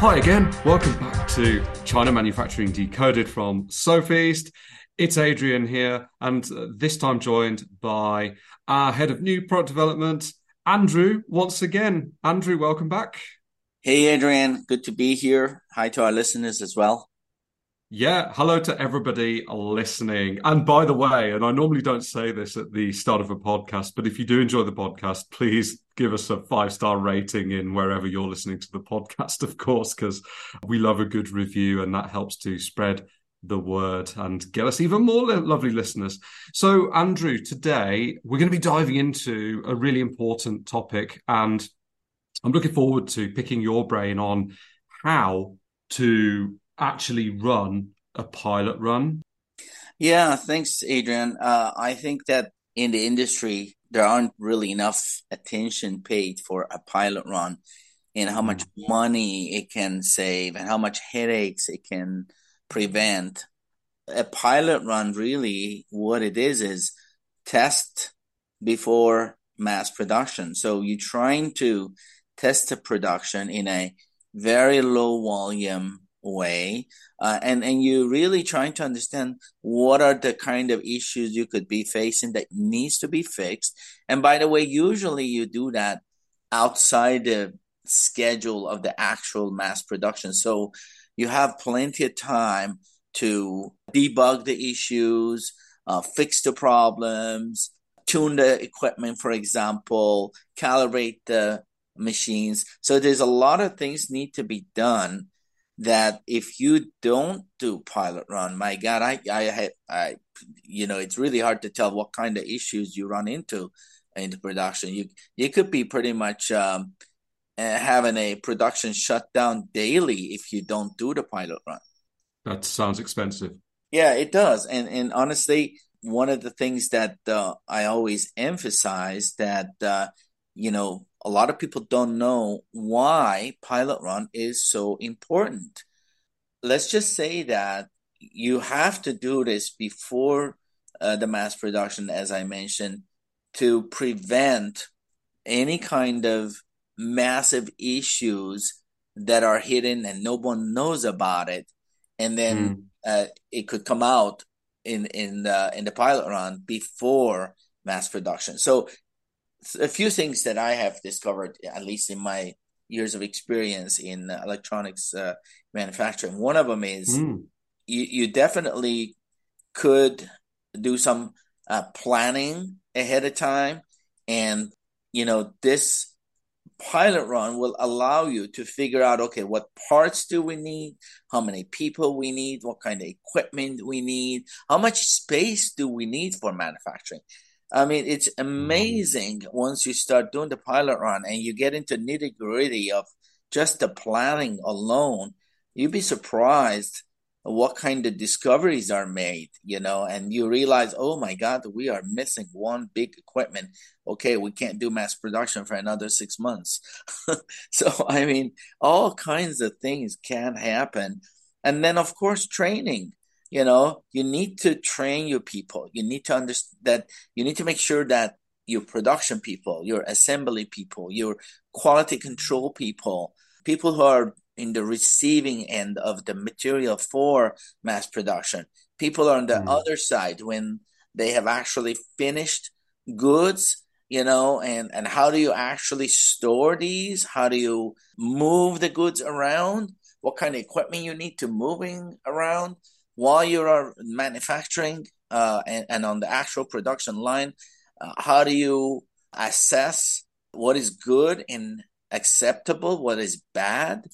Hi again. Welcome back to China Manufacturing Decoded from Sofeast. It's Adrian here, and uh, this time joined by our head of new product development, Andrew, once again. Andrew, welcome back. Hey, Adrian. Good to be here. Hi to our listeners as well. Yeah, hello to everybody listening. And by the way, and I normally don't say this at the start of a podcast, but if you do enjoy the podcast, please give us a five star rating in wherever you're listening to the podcast, of course, because we love a good review and that helps to spread the word and get us even more lovely listeners. So, Andrew, today we're going to be diving into a really important topic, and I'm looking forward to picking your brain on how to actually run a pilot run? Yeah, thanks, Adrian. Uh, I think that in the industry, there aren't really enough attention paid for a pilot run and how much mm. money it can save and how much headaches it can prevent. A pilot run, really, what it is, is test before mass production. So you're trying to test the production in a very low volume way uh, and and you're really trying to understand what are the kind of issues you could be facing that needs to be fixed. And by the way usually you do that outside the schedule of the actual mass production. So you have plenty of time to debug the issues uh, fix the problems tune the equipment for example calibrate the machines. So there's a lot of things need to be done that if you don't do pilot run, my God, I, I, I, you know, it's really hard to tell what kind of issues you run into into production. You, you could be pretty much um, eh, having a production shutdown daily if you don't do the pilot run. That sounds expensive. Yeah, it does. And and honestly, one of the things that uh, I always emphasize that uh, you know a lot of people don't know why pilot run is so important. Let's just say that you have to do this before uh, the mass production, as I mentioned, to prevent any kind of massive issues that are hidden and no one knows about it, and then mm. uh, it could come out in in the in the pilot run before mass production. So a few things that I have discovered, at least in my years of experience in electronics uh, manufacturing. One of them is mm. you, you definitely could do some uh, planning ahead of time. And, you know, this pilot run will allow you to figure out okay, what parts do we need? How many people we need? What kind of equipment we need? How much space do we need for manufacturing? I mean, it's mm-hmm. amazing once you start doing the pilot run and you get into nitty gritty of just the planning alone. You'd be surprised what kind of discoveries are made, you know, and you realize, oh my God, we are missing one big equipment. Okay, we can't do mass production for another six months. so, I mean, all kinds of things can happen. And then, of course, training you know you need to train your people. You need to understand that you need to make sure that your production people your assembly people your quality control people people who are in the receiving end of the material for mass production people on the mm. other side when they have actually finished goods you know and and how do you actually store these? How do you move the goods around? What kind of equipment you need to moving around while you are manufacturing uh, and, and on the actual production line, uh, how do you assess what is good and acceptable, what is bad,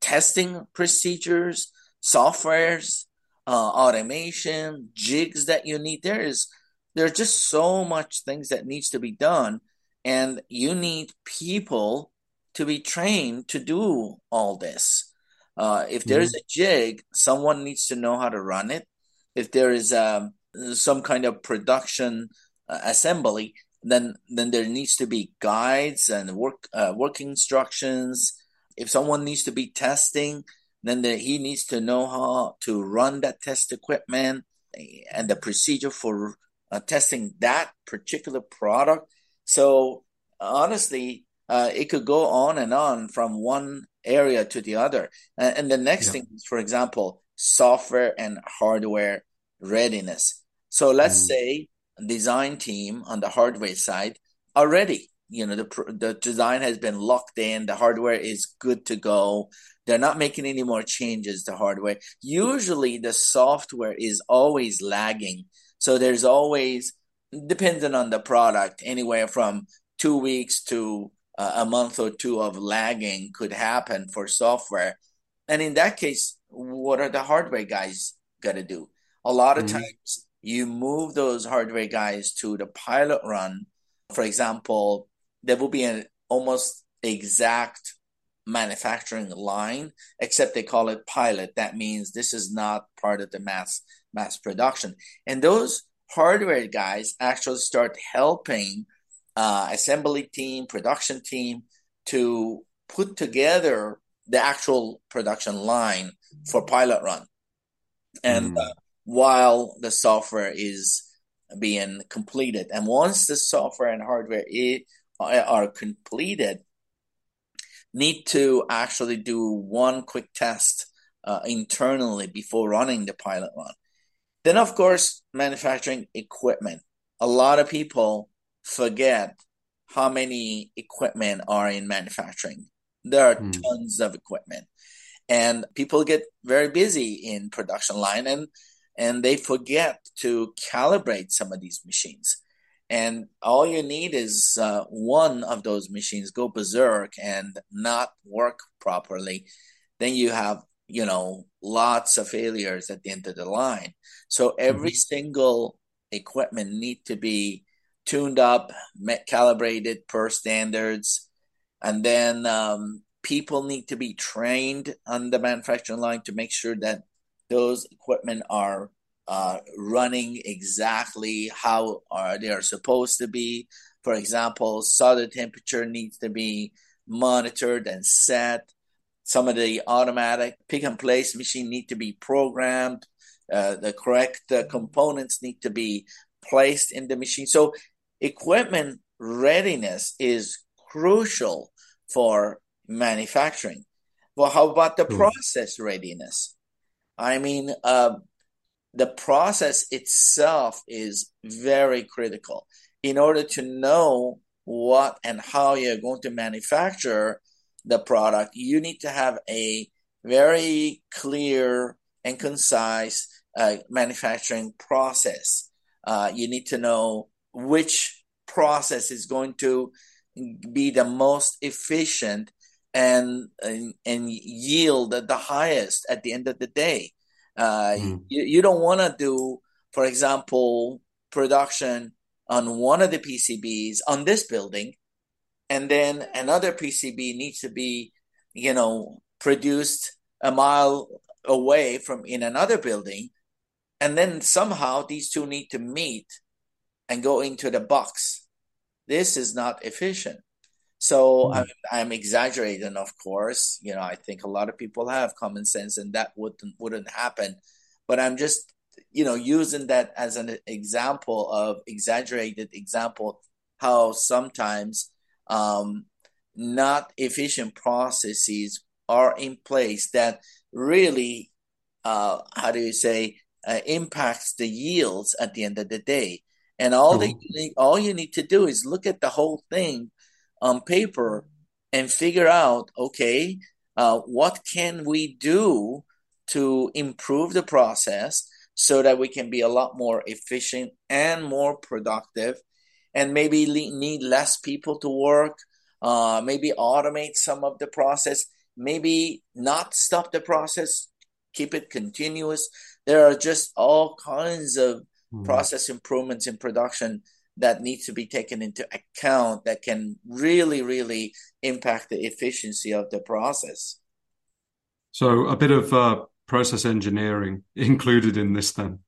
testing procedures, softwares, uh, automation, jigs that you need. There is there's just so much things that needs to be done, and you need people to be trained to do all this. Uh, if there is mm-hmm. a jig, someone needs to know how to run it. If there is um, some kind of production uh, assembly, then then there needs to be guides and work uh, work instructions. If someone needs to be testing, then the, he needs to know how to run that test equipment and the procedure for uh, testing that particular product. So honestly, uh, it could go on and on from one area to the other. And, and the next yeah. thing is, for example, software and hardware readiness. So let's mm. say design team on the hardware side already, you know, the the design has been locked in, the hardware is good to go. They're not making any more changes to hardware. Usually the software is always lagging. So there's always depending on the product, anywhere from two weeks to uh, a month or two of lagging could happen for software. And in that case, what are the hardware guys going to do? A lot of mm-hmm. times you move those hardware guys to the pilot run. For example, there will be an almost exact manufacturing line, except they call it pilot. That means this is not part of the mass mass production. And those hardware guys actually start helping uh, assembly team, production team to put together the actual production line for pilot run. And mm. uh, while the software is being completed, and once the software and hardware is, are completed, need to actually do one quick test uh, internally before running the pilot run. Then, of course, manufacturing equipment. A lot of people forget how many equipment are in manufacturing. There are mm. tons of equipment, and people get very busy in production line, and and they forget to calibrate some of these machines. And all you need is uh, one of those machines go berserk and not work properly. Then you have you know lots of failures at the end of the line so every mm-hmm. single equipment need to be tuned up calibrated per standards and then um, people need to be trained on the manufacturing line to make sure that those equipment are uh, running exactly how are they are supposed to be for example solder temperature needs to be monitored and set some of the automatic pick and place machine need to be programmed. Uh, the correct uh, components need to be placed in the machine. So equipment readiness is crucial for manufacturing. Well, how about the hmm. process readiness? I mean, uh, the process itself is very critical. In order to know what and how you're going to manufacture the product, you need to have a very clear and concise uh, manufacturing process. Uh, you need to know which process is going to be the most efficient and and, and yield the highest at the end of the day. Uh, mm. you, you don't want to do, for example, production on one of the PCBs on this building and then another PCB needs to be, you know, produced a mile away from in another building, and then somehow these two need to meet and go into the box. This is not efficient. So mm-hmm. I'm, I'm, exaggerating, of course. You know, I think a lot of people have common sense, and that wouldn't wouldn't happen. But I'm just, you know, using that as an example of exaggerated example how sometimes um, not efficient processes are in place that really, uh, how do you say, uh, impacts the yields at the end of the day. And all mm-hmm. need, all you need to do is look at the whole thing on paper and figure out, okay, uh, what can we do to improve the process so that we can be a lot more efficient and more productive and maybe need less people to work, uh, maybe automate some of the process, maybe not stop the process, keep it continuous. There are just all kinds of mm-hmm. process improvements in production that needs to be taken into account that can really, really impact the efficiency of the process. So, a bit of uh, process engineering included in this, then.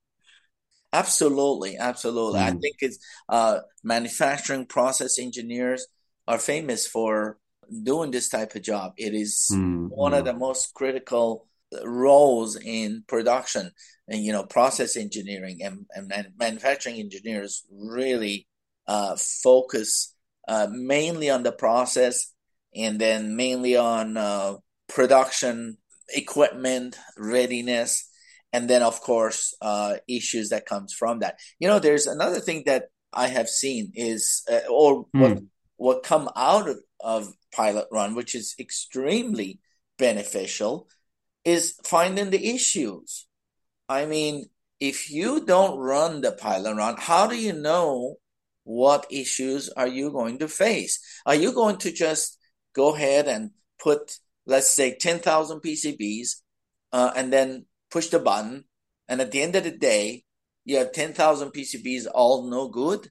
Absolutely, absolutely. Mm. I hmm. think it's uh, manufacturing process engineers are famous for doing this type of job. It is mm. one of hmm. the most critical roles in production, and you know, process engineering and, and man- manufacturing engineers really uh, focus uh, mainly on the process and then mainly on uh, production equipment readiness and then of course uh, issues that comes from that you know there's another thing that i have seen is uh, or hmm. what, what come out of, of pilot run which is extremely beneficial is finding the issues i mean if you don't run the pilot run how do you know what issues are you going to face are you going to just go ahead and put let's say 10,000 PCBs uh, and then push the button. And at the end of the day, you have 10,000 PCBs all no good.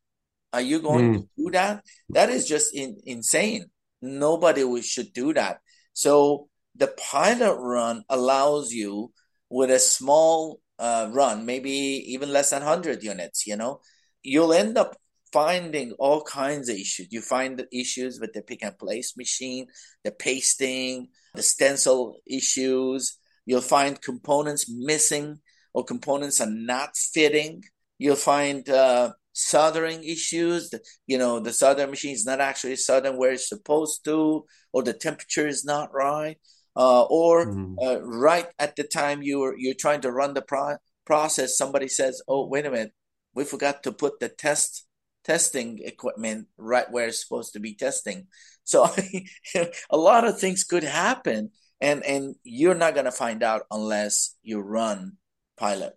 Are you going mm. to do that? That is just in, insane. Nobody should do that. So the pilot run allows you with a small uh, run, maybe even less than 100 units, you know, you'll end up finding all kinds of issues. You find the issues with the pick and place machine, the pasting, the stencil issues. You'll find components missing or components are not fitting. You'll find uh, soldering issues. You know, the soldering machine is not actually soldering where it's supposed to, or the temperature is not right, uh, or mm-hmm. uh, right at the time you're you're trying to run the pro- process, somebody says, "Oh, wait a minute, we forgot to put the test testing equipment right where it's supposed to be testing. So a lot of things could happen, and and you're not gonna find out unless you run pilot.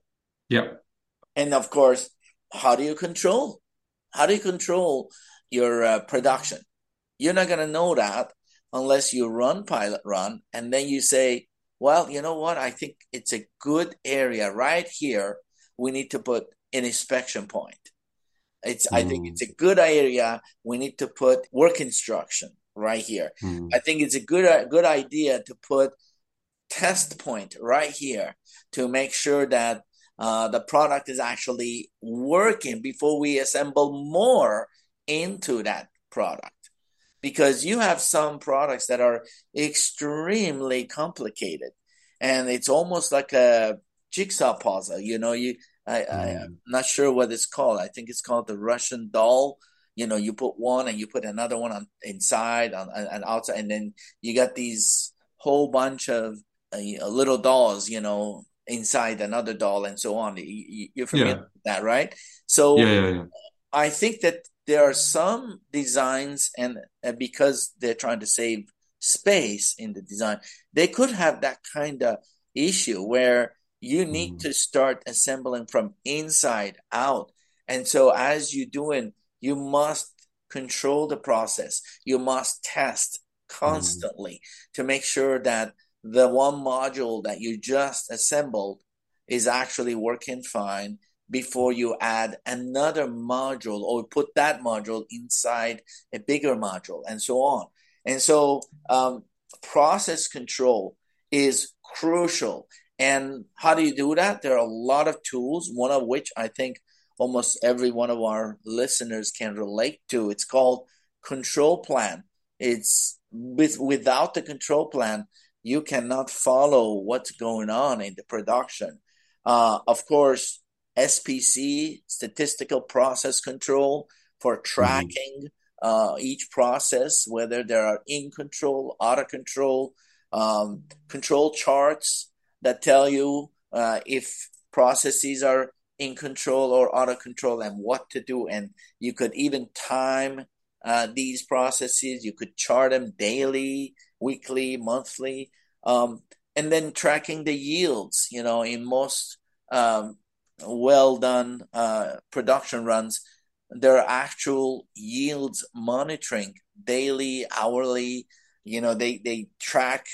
Yeah. And of course, how do you control? How do you control your uh, production? You're not gonna know that unless you run pilot run, and then you say, well, you know what? I think it's a good area right here. We need to put an inspection point it's mm. I think it's a mm. good area. We need to put work instruction right here. Mm. I think it's a good uh, good idea to put test point right here to make sure that uh, the product is actually working before we assemble more into that product. Because you have some products that are extremely complicated, and it's almost like a jigsaw puzzle. You know, you I, I am mm. not sure what it's called. I think it's called the Russian doll. You know, you put one and you put another one on inside on and outside, and then you got these whole bunch of uh, little dolls. You know, inside another doll and so on. You, you're familiar yeah. with that, right? So yeah, yeah, yeah. I think that there are some designs, and uh, because they're trying to save space in the design, they could have that kind of issue where you need mm. to start assembling from inside out. And so as you're doing, you must control the process. You must test constantly mm. to make sure that the one module that you just assembled is actually working fine before you add another module or put that module inside a bigger module and so on. And so um, process control is crucial. And how do you do that? There are a lot of tools, one of which I think almost every one of our listeners can relate to. It's called control plan. It's with without the control plan, you cannot follow what's going on in the production. Uh, of course, SPC, statistical process control, for mm-hmm. tracking mm-hmm. uh, each process, whether there are in control, out of control, um, control charts that tell you uh, if processes are in control or out of control and what to do. And you could even time uh, these processes. You could chart them daily, weekly, monthly, um, and then tracking the yields. You know, in most um, well done uh, production runs, there are actual yields monitoring daily, hourly. You know, they they track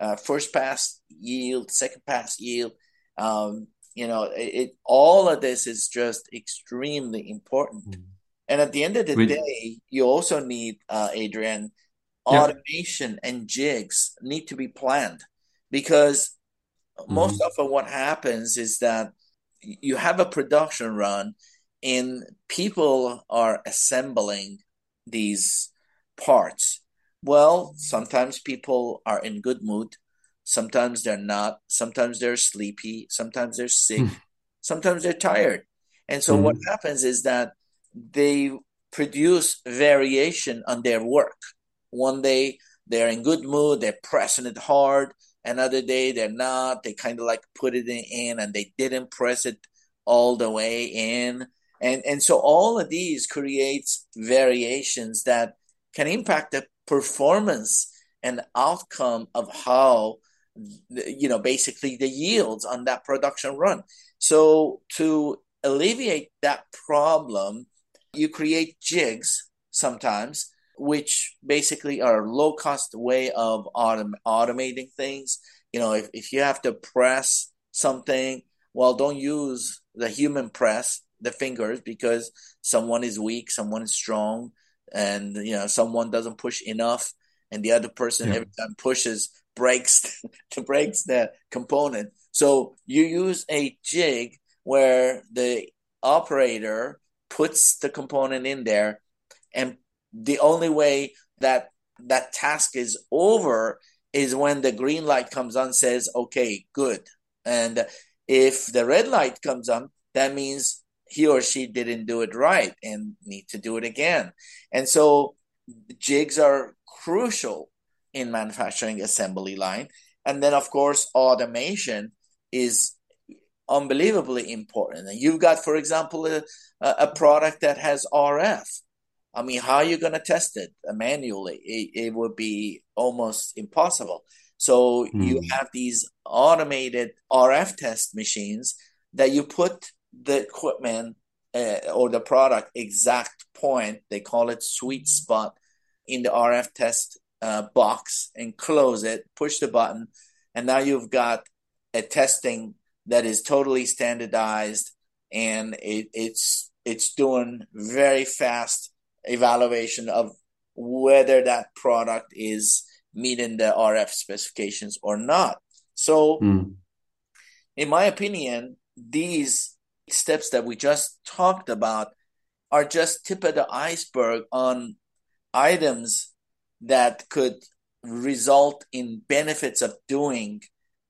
uh, first pass yield, second pass yield. Um, you know, it, it, all of this is just extremely important. Mm. And at the end of the we, day, you also need, uh, Adrian, automation yeah. and jigs need to be planned because mm-hmm. most often what happens is that you have a production run and people are assembling these parts well, sometimes people are in good mood. Sometimes they're not. Sometimes they're sleepy. Sometimes they're sick. Hmm. sometimes they're tired. And so mm what happens is that they produce variation on their work. One day they're in good mood, they're pressing it hard. Another day they're not. They kind of like put it in and they didn't press it all the way in. And and so all of these creates variations that can impact the performance and outcome of how you know basically the yields on that production run. So to alleviate that problem, you create jigs sometimes, which basically are low cost way of autom- automating things. You know, if, if you have to press something, well, don't use the human press, the fingers, because someone is weak, someone is strong, and you know, someone doesn't push enough, and the other person yeah. every time pushes breaks the breaks the component. So you use a jig where the operator puts the component in there and the only way that that task is over is when the green light comes on says okay good and if the red light comes on that means he or she didn't do it right and need to do it again and so jigs are crucial in manufacturing assembly line and then of course automation is unbelievably important. And you've got, for example, a, a product that has RF. I mean, how are you going to test it manually? It, it, would be almost impossible. So mm. you have these automated RF test machines that you put the equipment uh, or the product exact point. They call it sweet spot in the RF test uh, box and close it, push the button, and now you've got a testing that is totally standardized and it, it's it's doing very fast evaluation of whether that product is meeting the RF specifications or not. So, mm. in my opinion, these steps that we just talked about are just tip of the iceberg on items that could result in benefits of doing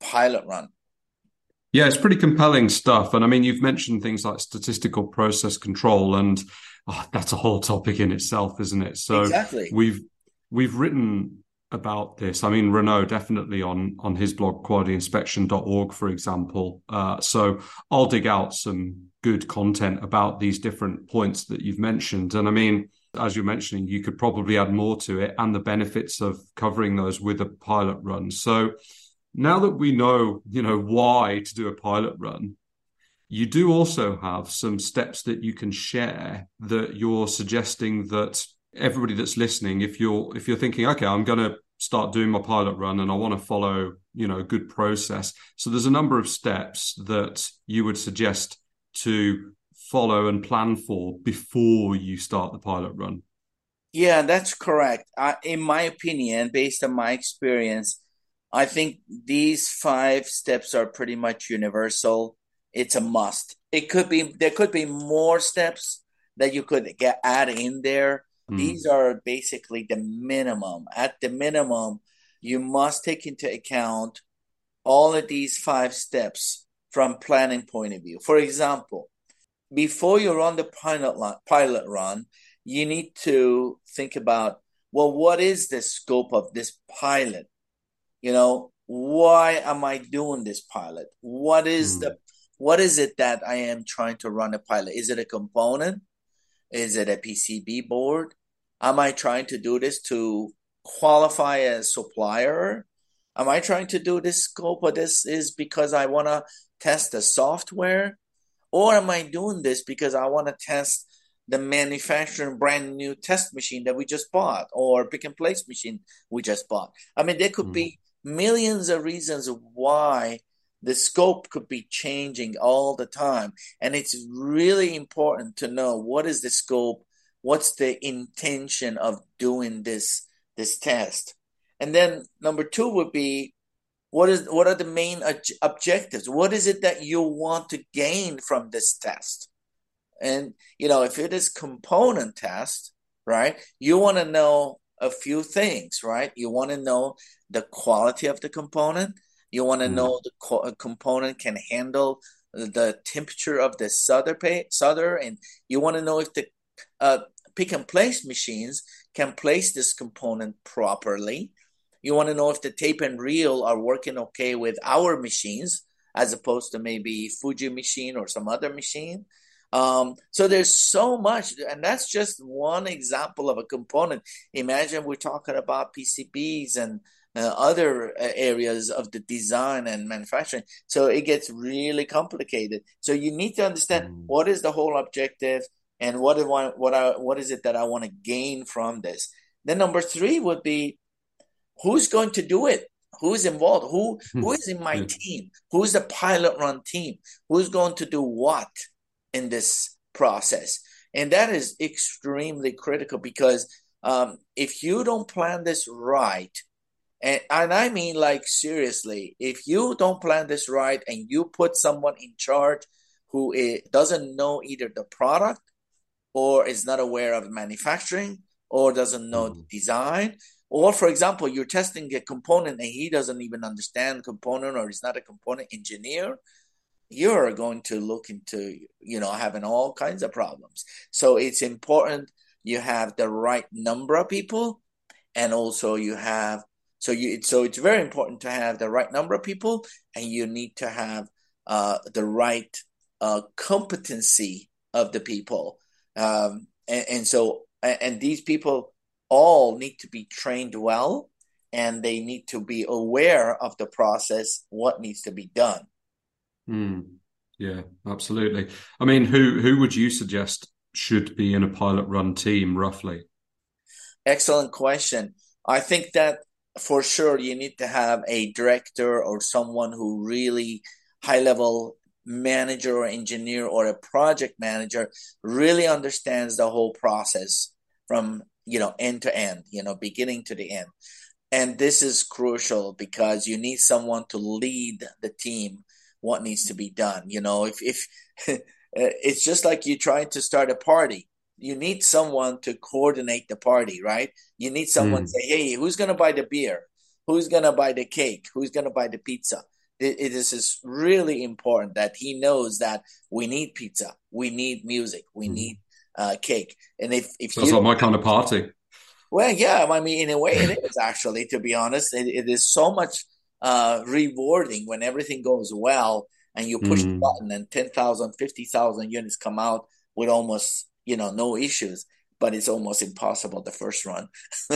pilot run. Yeah, it's pretty compelling stuff. And I mean, you've mentioned things like statistical process control, and oh, that's a whole topic in itself, isn't it? So exactly. we've we've written about this. I mean, Renaud definitely on on his blog qualityinspection.org, for example. Uh, so I'll dig out some good content about these different points that you've mentioned. And I mean, as you're mentioning, you could probably add more to it and the benefits of covering those with a pilot run. So now that we know, you know, why to do a pilot run, you do also have some steps that you can share that you're suggesting that everybody that's listening, if you're if you're thinking, okay, I'm going to start doing my pilot run and I want to follow, you know, a good process. So there's a number of steps that you would suggest to follow and plan for before you start the pilot run. Yeah, that's correct. Uh, in my opinion, based on my experience, I think these five steps are pretty much universal. It's a must. It could be there could be more steps that you could get add in there. Mm. These are basically the minimum. At the minimum, you must take into account all of these five steps from planning point of view. For example, before you run the pilot pilot run, you need to think about well, what is the scope of this pilot? You know why am i doing this pilot? What is mm. the what is it that i am trying to run a pilot? Is it a component? Is it a pcb board? Am i trying to do this to qualify as supplier? Am i trying to do this scope of this is because i want to test the software? Or am i doing this because i want to test the manufacturing brand new test machine that we just bought or pick and place machine we just bought? I mean there could mm. be millions of reasons why the scope could be changing all the time. And it's really important to know what is the scope what's the intention of doing this this test. And then number two would be what is what are the main objectives? What is it that you want to gain from this test? And you know if it is component test right you want to know a few things, right? You want to know the quality of the component. You want to mm. know the co- component can handle the temperature of the solder, pay, solder and you want to know if the uh, pick and place machines can place this component properly. You want to know if the tape and reel are working okay with our machines as opposed to maybe Fuji machine or some other machine. Um, so there's so much, and that's just one example of a component. Imagine we're talking about PCBs and uh, other uh, areas of the design and manufacturing. So it gets really complicated. So you need to understand mm. what is the whole objective and what do I, what I, what is it that I want to gain from this. Then number three would be who's going to do it who's involved who hmm. who is in my team who's the pilot run team who's going to do what in this process and that is extremely critical because um, if you don't plan this right and, and i mean like seriously if you don't plan this right and you put someone in charge who it, doesn't know either the product or is not aware of manufacturing or doesn't know mm. the design or, for example, you're testing a component and he doesn't even understand component or he's not a component engineer, you're going to look into, you know, having all kinds of problems. So it's important you have the right number of people and also you have so you so it's very important to have the right number of people and you need to have uh, the right uh, competency of the people um, and, and so and these people all need to be trained well and they need to be aware of the process, what needs to be done. Mm, yeah, absolutely. I mean, who who would you suggest should be in a pilot run team roughly? Excellent question. I think that for sure you need to have a director or someone who really high level manager or engineer or a project manager really understands the whole process from you know, end to end, you know, beginning to the end. And this is crucial because you need someone to lead the team what needs to be done. You know, if if it's just like you're trying to start a party, you need someone to coordinate the party, right? You need someone mm. to say, "Hey, who's going to buy the beer? Who's going to buy the cake? Who's going to buy the pizza?" It, it is really important that he knows that we need pizza, we need music, we mm. need uh, cake. And if if sounds like my kind of party. Well, yeah, I mean, in a way, it is actually. To be honest, it, it is so much uh, rewarding when everything goes well and you push mm. the button and 10,000, 50,000 units come out with almost, you know, no issues, but it's almost impossible the first run.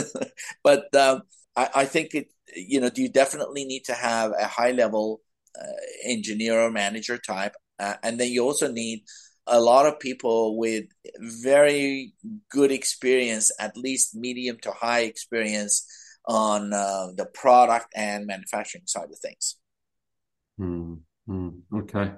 but um, I, I, think it, you know, you definitely need to have a high level uh, engineer or manager type. Uh, and then you also need a lot of people with very good experience, at least medium to high experience on uh, the product and manufacturing side of things. Mm, mm, okay.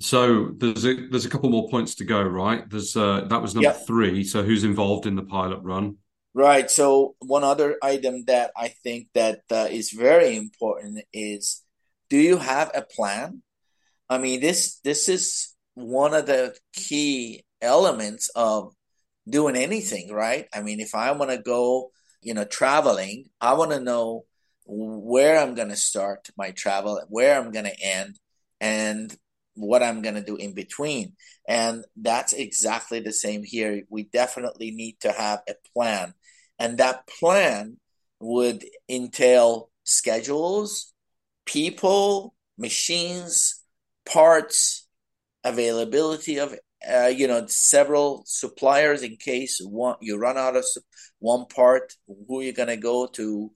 So there's a there's a couple more points to go, right? There's uh, that was number yep. three. So who's involved in the pilot run? Right. So one other item that I think that uh, is very important is, do you have a plan? I mean this this is one of the key elements of doing anything, right? I mean, if I want to go, you know, traveling, I want to know where I'm going to start my travel, where I'm going to end, and what I'm going to do in between. And that's exactly the same here. We definitely need to have a plan. And that plan would entail schedules, people, machines, parts, availability of uh, you know several suppliers in case one you run out of one part who you're going to go to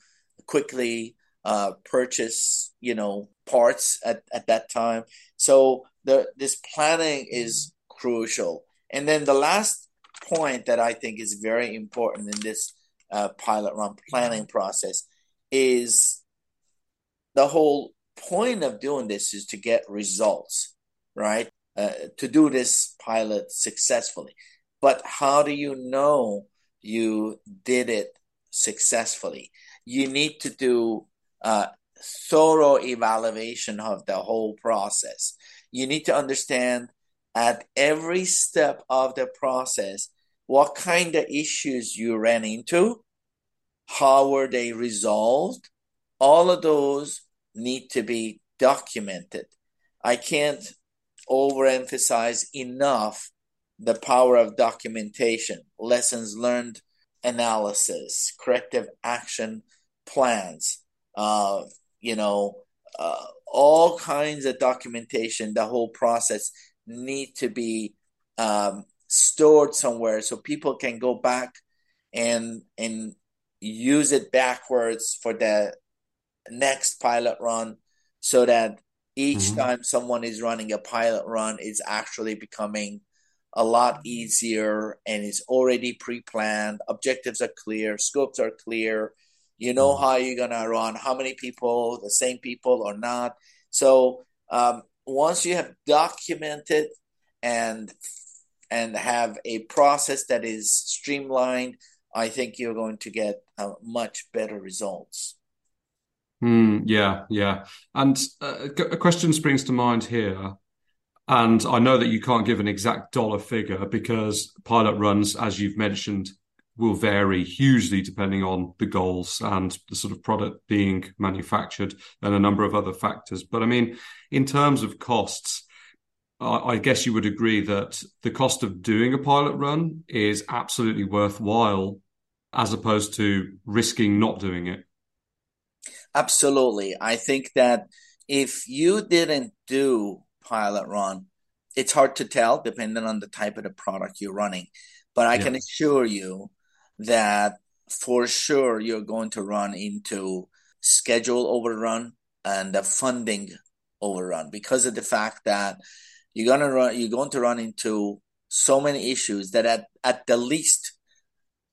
quickly uh, purchase you know parts at, at that time. So the this planning is crucial. And then the last point that i think is very important in this uh, pilot run planning process is the whole point of doing this is to get results right? Uh, to do this pilot successfully. But how do you know you did it successfully? You need to do a thorough evaluation of the whole process. You need to understand at every step of the process what kind of issues you ran into, how were they resolved. All of those need to be documented. I can't overemphasize enough the power of documentation, lessons learned analysis, corrective action plans, uh, you know, uh, all kinds of documentation, the whole process need to be um, stored somewhere so people can go back and and use it backwards for the next pilot run so that each mm-hmm. time someone is running a pilot run it's actually becoming a lot easier and it's already pre-planned objectives are clear scopes are clear you know mm-hmm. how you're gonna run how many people the same people or not so um, once you have documented and and have a process that is streamlined i think you're going to get uh, much better results Mm, yeah, yeah. And uh, a question springs to mind here. And I know that you can't give an exact dollar figure because pilot runs, as you've mentioned, will vary hugely depending on the goals and the sort of product being manufactured and a number of other factors. But I mean, in terms of costs, I guess you would agree that the cost of doing a pilot run is absolutely worthwhile as opposed to risking not doing it. Absolutely. I think that if you didn't do pilot run, it's hard to tell depending on the type of the product you're running. But I yeah. can assure you that for sure you're going to run into schedule overrun and the funding overrun because of the fact that you're gonna run you're going to run into so many issues that at, at the least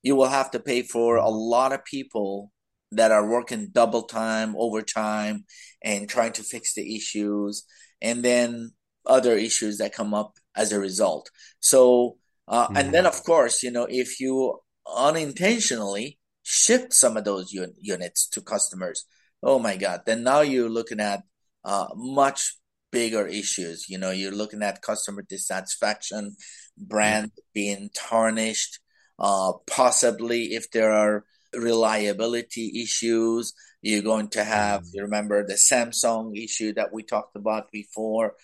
you will have to pay for a lot of people that are working double time, overtime, and trying to fix the issues, and then other issues that come up as a result. So, uh, mm-hmm. and then of course, you know, if you unintentionally shift some of those un- units to customers, oh my God, then now you're looking at uh, much bigger issues. You know, you're looking at customer dissatisfaction, brand mm-hmm. being tarnished, uh, possibly if there are reliability issues. You're going to have, mm-hmm. you remember the Samsung issue that we talked about before.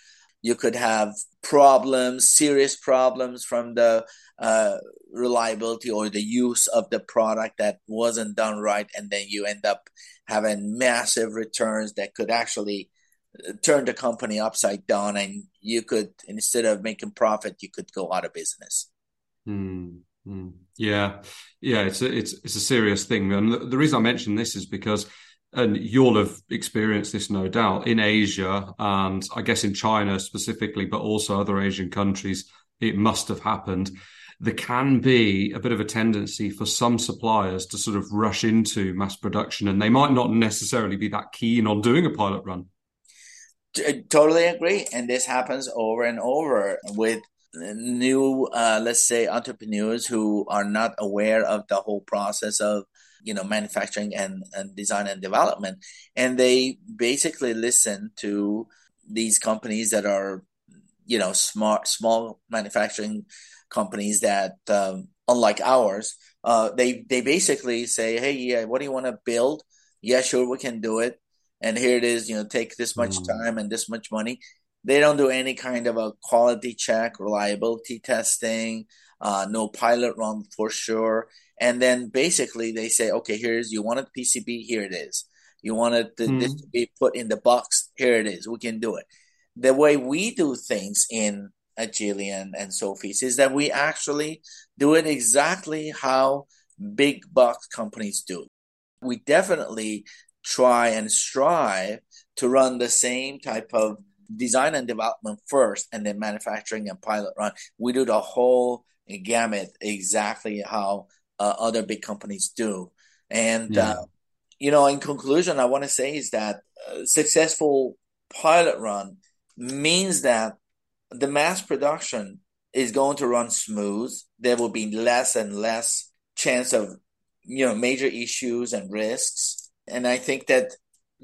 You could have problems, serious problems from the uh, reliability or the use of the product that wasn't done right. And then you end up having massive returns that could actually uh, turn the company upside down. And you could, instead of making profit, you could go out of business. Hmm. Mm, yeah, yeah, it's a, it's it's a serious thing, and the, the, reason I mention this is because, and you'll have experienced this, no doubt, in Asia and I guess in China specifically, but also other Asian countries, it must have happened. There can be a bit of a tendency for some suppliers to sort of rush into mass production, and they might not necessarily be that keen on doing a pilot run. Totally agree, and this happens over and over with new uh, let's say entrepreneurs who are not aware of the whole process of you know manufacturing and, and design and development. And they basically listen to these companies that are you know smart small manufacturing companies that um, unlike ours uh, they they basically say hey yeah what do you want to build? Yeah sure we can do it. And here it is you know take this much mm. time and this much money they don't do any kind of a quality check, reliability testing, uh, no pilot run for sure. And then basically they say, okay, here's you wanted PCB, here it is. You wanted the, mm. this to be put in the box, here it is. We can do it. The way we do things in Agilian and Sofeast is that we actually do it exactly how big box companies do. We definitely try and strive to run the same type of design and development first and then manufacturing and pilot run. We do the whole gamut exactly how uh, other big companies do. And, yeah. uh, you know, in conclusion, I want to say is that uh, successful pilot run means that the mass production is going to run smooth. There will be less and less chance of, you know, major issues and risks. And I think that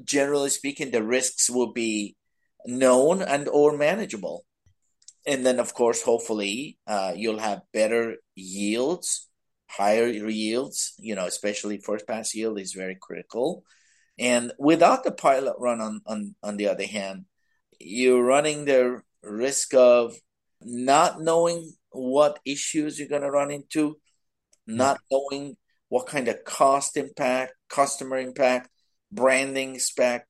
generally speaking, the risks will be known and or manageable. And then of course hopefully uh, you'll have better yields higher yields you know especially first pass yield is very critical. And without the pilot run on on, on the other hand you're running the risk of not knowing what issues you're going to run into, not knowing what kind of cost impact, customer impact, branding spec,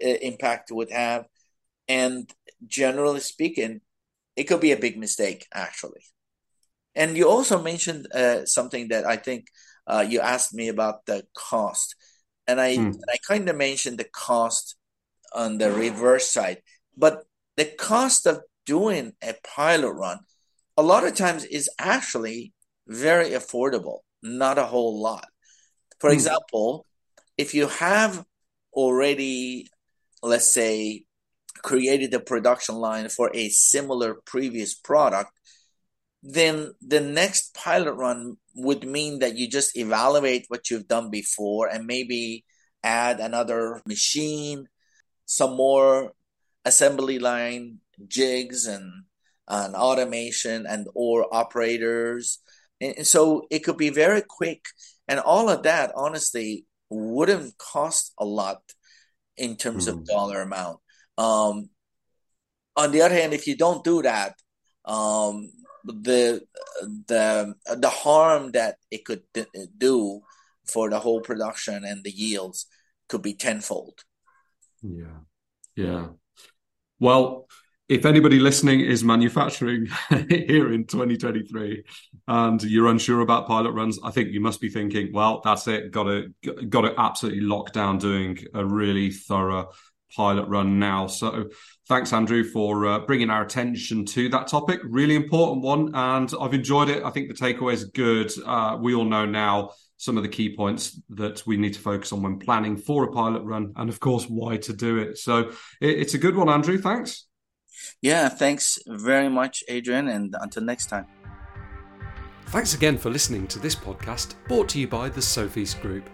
impact would have. And generally speaking, it could be a big mistake, actually. And you also mentioned uh, something that I think uh, you asked me about the cost. And I, mm. I kind of mentioned the cost on the reverse side. But the cost of doing a pilot run, a lot of times is actually very affordable, not a whole lot. For mm. example, if you have already, let's say, created a production line for a similar previous product, then the next pilot run would mean that you just evaluate what you've done before and maybe add another machine, some more assembly line jigs and, and automation and or operators. And so it could be very quick. And all of that, honestly, wouldn't cost a lot in terms mm. of hmm. dollar amount. Um, on the other hand, if you don't do that, um, the the the harm that it could do for the whole production and the yields could be tenfold. Yeah, yeah. Well, if anybody listening is manufacturing here in 2023 and you're unsure about pilot runs, I think you must be thinking, well, that's it. Got to got to absolutely lock down doing a really thorough pilot run now. So thanks, Andrew, for uh, bringing our attention to that topic. Really important one, and I've enjoyed it. I think the takeaway is good. Uh, we all know now some of the key points that we need to focus on when planning for a pilot run, and of course, why to do it. So it, it's a good one, Andrew. Thanks. Yeah, thanks very much, Adrian, and until next time. Thanks again for listening to this podcast brought to you by the Sofeast Group.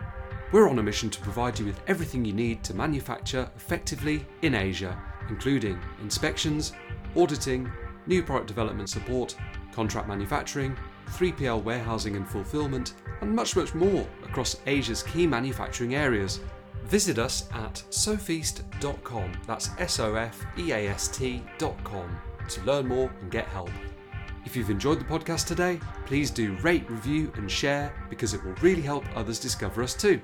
We're on a mission to provide you with everything you need to manufacture effectively in Asia, including inspections, auditing, new product development support, contract manufacturing, 3PL warehousing and fulfillment, and much, much more across Asia's key manufacturing areas. Visit us at sofeast.com, that's S O F E A S T.com, to learn more and get help. If you've enjoyed the podcast today, please do rate, review, and share because it will really help others discover us too.